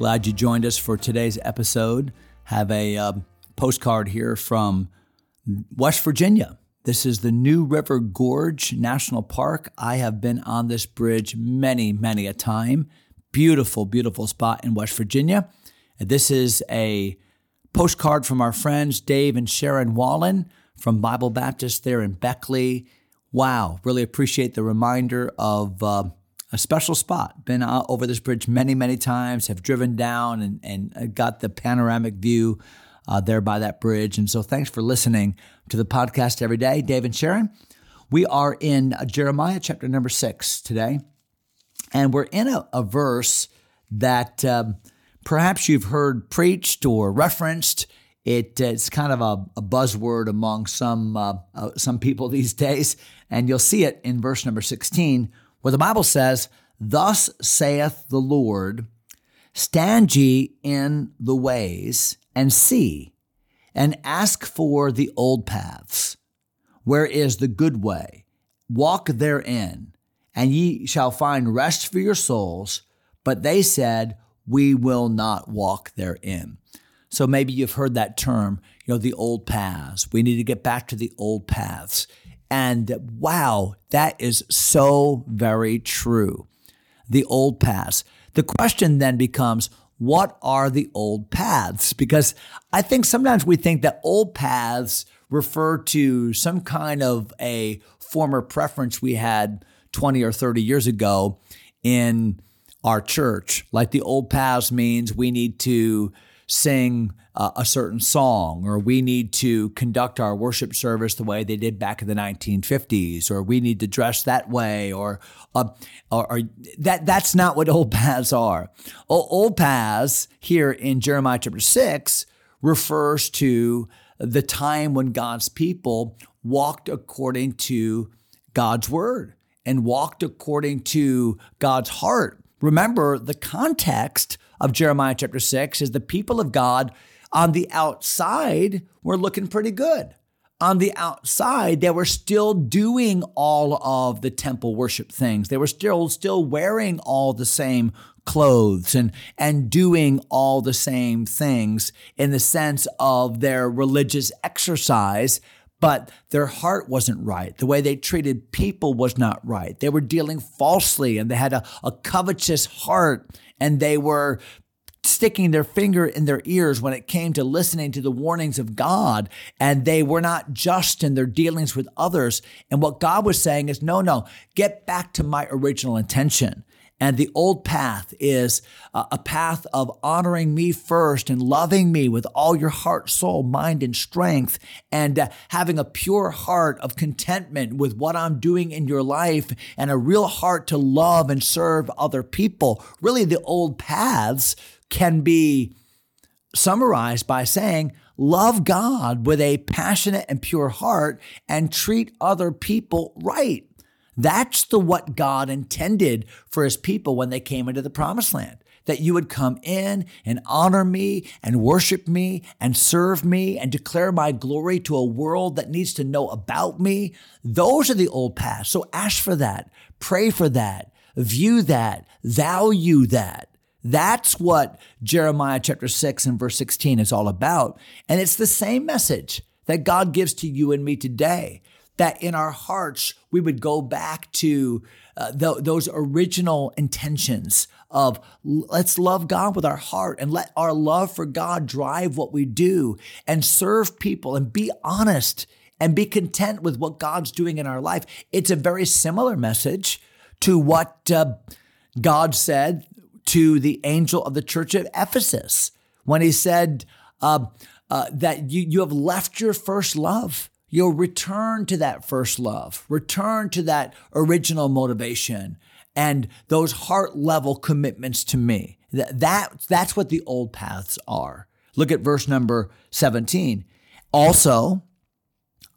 Glad you joined us for today's episode. Have a uh, postcard here from West Virginia. This is the New River Gorge National Park. I have been on this bridge many, many a time. Beautiful, beautiful spot in West Virginia. This is a postcard from our friends Dave and Sharon Wallen from Bible Baptist there in Beckley. Wow, really appreciate the reminder of uh, a special spot. Been over this bridge many, many times, have driven down and, and uh, got the panoramic view uh, there by that bridge. And so thanks for listening to the podcast every day. Dave and Sharon, we are in uh, Jeremiah chapter number six today. And we're in a, a verse that um, perhaps you've heard preached or referenced. It, it's kind of a, a buzzword among some, uh, uh, some people these days. And you'll see it in verse number 16 where the Bible says, Thus saith the Lord, stand ye in the ways and see, and ask for the old paths, where is the good way. Walk therein, and ye shall find rest for your souls. But they said, We will not walk therein. So maybe you've heard that term, you know, the old paths. We need to get back to the old paths. And wow, that is so very true. The old paths. The question then becomes, what are the old paths? Because I think sometimes we think that old paths refer to some kind of a former preference we had 20 or 30 years ago in our church. Like the old paths means we need to sing uh, a certain song, or we need to conduct our worship service the way they did back in the 1950s, or we need to dress that way, or, uh, or, or, that that's not what old paths are. O- old paths here in Jeremiah chapter six refers to the time when God's people walked according to God's word and walked according to God's heart. Remember the context of Jeremiah chapter 6 is the people of God on the outside were looking pretty good. On the outside, they were still doing all of the temple worship things. They were still still wearing all the same clothes and and doing all the same things in the sense of their religious exercise but their heart wasn't right. The way they treated people was not right. They were dealing falsely and they had a, a covetous heart and they were sticking their finger in their ears when it came to listening to the warnings of God. And they were not just in their dealings with others. And what God was saying is, no, no, get back to my original intention. And the old path is a path of honoring me first and loving me with all your heart, soul, mind, and strength, and uh, having a pure heart of contentment with what I'm doing in your life and a real heart to love and serve other people. Really, the old paths can be summarized by saying, love God with a passionate and pure heart and treat other people right. That's the what God intended for his people when they came into the promised land. That you would come in and honor me and worship me and serve me and declare my glory to a world that needs to know about me. Those are the old paths. So ask for that, pray for that, view that, value that. That's what Jeremiah chapter 6 and verse 16 is all about. And it's the same message that God gives to you and me today that in our hearts we would go back to uh, th- those original intentions of let's love God with our heart and let our love for God drive what we do and serve people and be honest and be content with what God's doing in our life. It's a very similar message to what uh, God said to the angel of the church of Ephesus when he said uh, uh, that you, you have left your first love. You'll return to that first love, return to that original motivation and those heart level commitments to me. That, that, that's what the old paths are. Look at verse number 17. Also,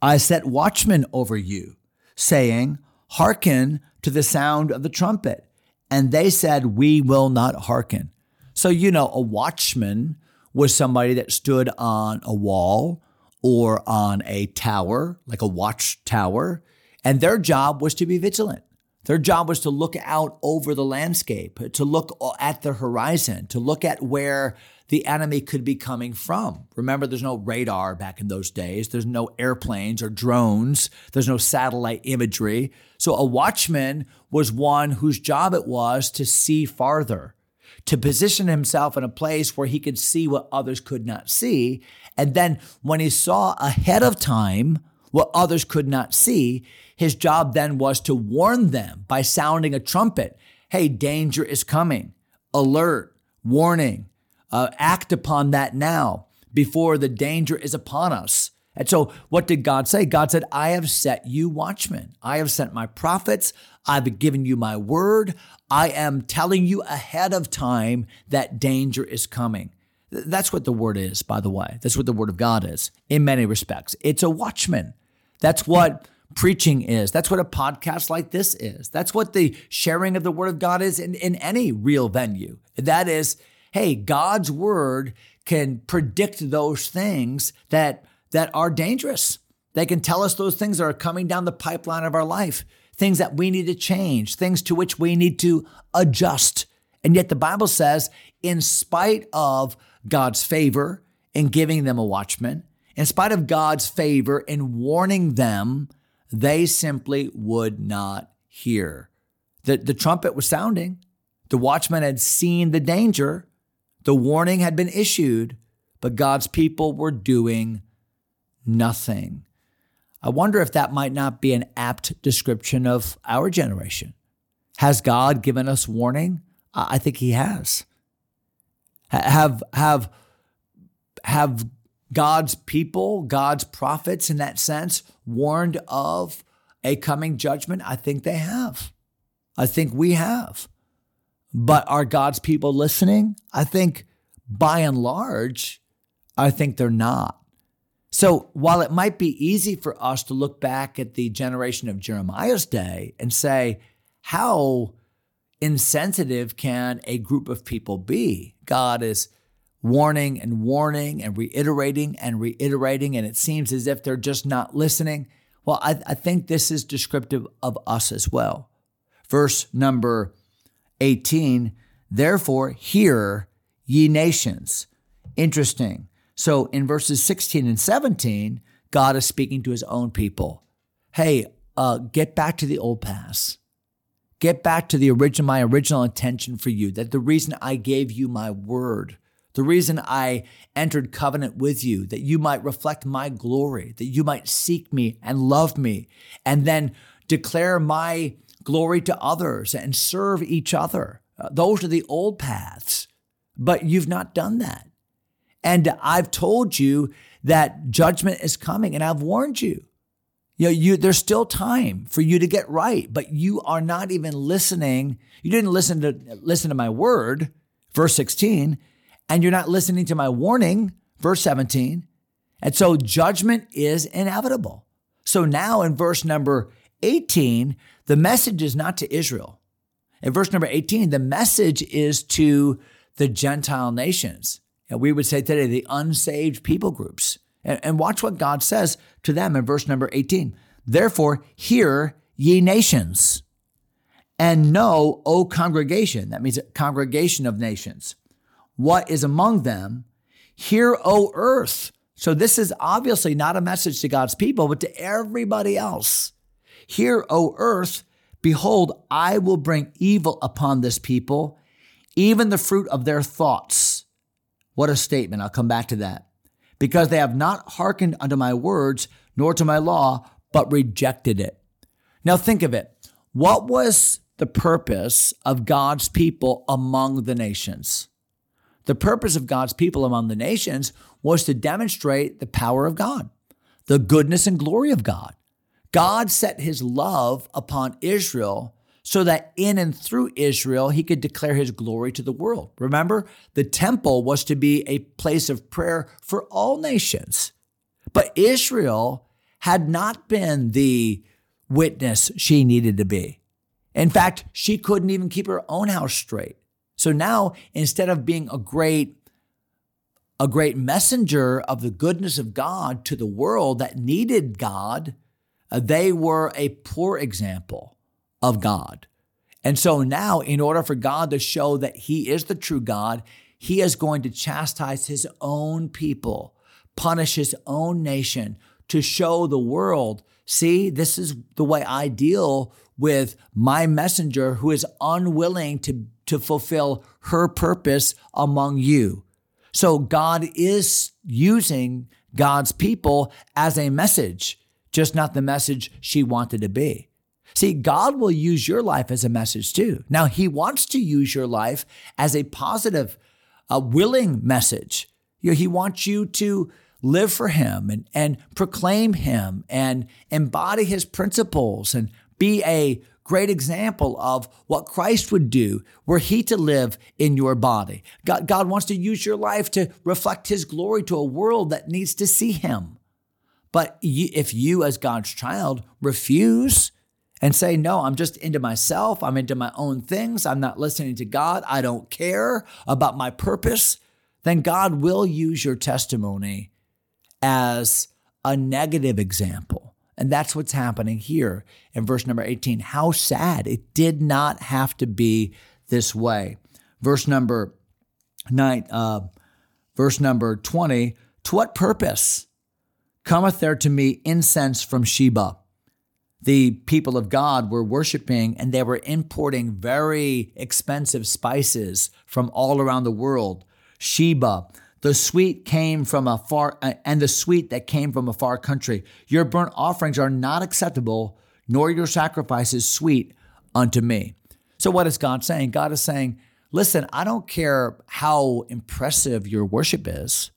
I set watchmen over you, saying, Hearken to the sound of the trumpet. And they said, We will not hearken. So, you know, a watchman was somebody that stood on a wall or on a tower, like a watchtower, and their job was to be vigilant. Their job was to look out over the landscape, to look at the horizon, to look at where the enemy could be coming from. Remember, there's no radar back in those days. There's no airplanes or drones. There's no satellite imagery. So a watchman was one whose job it was to see farther, to position himself in a place where he could see what others could not see. And then when he saw ahead of time what others could not see, his job then was to warn them by sounding a trumpet. Hey, danger is coming. Alert, warning uh, act upon that now before the danger is upon us. And so, what did God say? God said, I have set you watchmen. I have sent my prophets. I've given you my word. I am telling you ahead of time that danger is coming. That's what the word is, by the way. That's what the word of God is in many respects. It's a watchman. That's what preaching is. That's what a podcast like this is. That's what the sharing of the word of God is in, in any real venue. That is, hey, God's word can predict those things that that are dangerous. They can tell us those things that are coming down the pipeline of our life, things that we need to change, things to which we need to adjust. And yet the Bible says, in spite of God's favor in giving them a watchman, in spite of God's favor in warning them, they simply would not hear. The, the trumpet was sounding. The watchman had seen the danger, the warning had been issued, but God's people were doing nothing. I wonder if that might not be an apt description of our generation. Has God given us warning? I think He has. Have have have God's people, God's prophets, in that sense, warned of a coming judgment? I think they have. I think we have. But are God's people listening? I think by and large, I think they're not. So while it might be easy for us to look back at the generation of Jeremiah's day and say, how insensitive can a group of people be? God is warning and warning and reiterating and reiterating, and it seems as if they're just not listening. Well, I, I think this is descriptive of us as well. Verse number 18, therefore, hear, ye nations. Interesting. So in verses 16 and 17, God is speaking to his own people. Hey, uh, get back to the old paths. Get back to the original, my original intention for you, that the reason I gave you my word, the reason I entered covenant with you, that you might reflect my glory, that you might seek me and love me, and then declare my glory to others and serve each other. Uh, those are the old paths, but you've not done that. And I've told you that judgment is coming, and I've warned you. You know, you there's still time for you to get right, but you are not even listening. You didn't listen to listen to my word, verse 16, and you're not listening to my warning, verse 17. And so judgment is inevitable. So now in verse number 18, the message is not to Israel. In verse number 18, the message is to the Gentile nations. And we would say today, the unsaved people groups. And, and watch what God says to them in verse number 18. Therefore, hear ye nations, and know, O congregation, that means congregation of nations, what is among them. Hear, O earth. So this is obviously not a message to God's people, but to everybody else. Hear, O earth, behold, I will bring evil upon this people, even the fruit of their thoughts. What a statement. I'll come back to that. Because they have not hearkened unto my words, nor to my law, but rejected it. Now think of it. What was the purpose of God's people among the nations? The purpose of God's people among the nations was to demonstrate the power of God, the goodness and glory of God. God set his love upon Israel so that in and through Israel he could declare his glory to the world. Remember, the temple was to be a place of prayer for all nations. But Israel had not been the witness she needed to be. In fact, she couldn't even keep her own house straight. So now, instead of being a great a great messenger of the goodness of God to the world that needed God, uh, they were a poor example of God. And so now, in order for God to show that He is the true God, He is going to chastise His own people, punish His own nation to show the world see, this is the way I deal with my messenger who is unwilling to, to fulfill her purpose among you. So God is using God's people as a message, just not the message she wanted to be. See, God will use your life as a message too. Now, He wants to use your life as a positive, a willing message. He wants you to live for Him and, and proclaim Him and embody His principles and be a great example of what Christ would do were He to live in your body. God, God wants to use your life to reflect His glory to a world that needs to see Him. But if you, as God's child, refuse, and say, No, I'm just into myself. I'm into my own things. I'm not listening to God. I don't care about my purpose. Then God will use your testimony as a negative example. And that's what's happening here in verse number 18. How sad. It did not have to be this way. Verse number nine, uh, verse number 20. To what purpose cometh there to me incense from Sheba? The people of God were worshiping and they were importing very expensive spices from all around the world. Sheba, the sweet came from a far, uh, and the sweet that came from a far country. Your burnt offerings are not acceptable, nor your sacrifices sweet unto me. So, what is God saying? God is saying, listen, I don't care how impressive your worship is.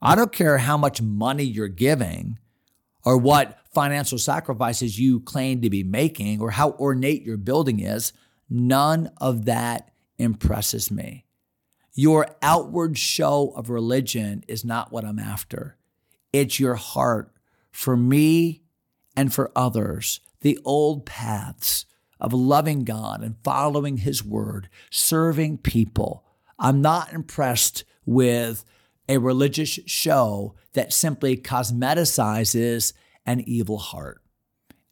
I don't care how much money you're giving or what financial sacrifices you claim to be making or how ornate your building is, none of that impresses me. Your outward show of religion is not what I'm after. It's your heart for me and for others, the old paths of loving God and following His word, serving people. I'm not impressed with a religious show that simply cosmeticizes an evil heart.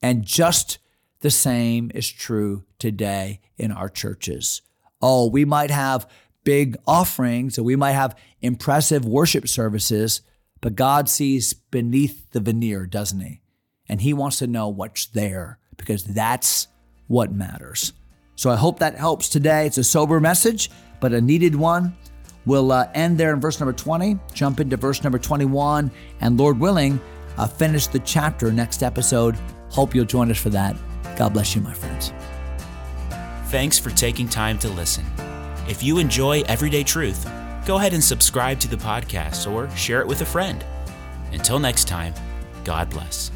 And just the same is true today in our churches. Oh, we might have big offerings and we might have impressive worship services, but God sees beneath the veneer, doesn't He? And He wants to know what's there because that's what matters. So I hope that helps today. It's a sober message, but a needed one. We'll uh, end there in verse number 20, jump into verse number 21, and Lord willing, uh, finish the chapter next episode. Hope you'll join us for that. God bless you, my friends. Thanks for taking time to listen. If you enjoy Everyday Truth, go ahead and subscribe to the podcast or share it with a friend. Until next time, God bless.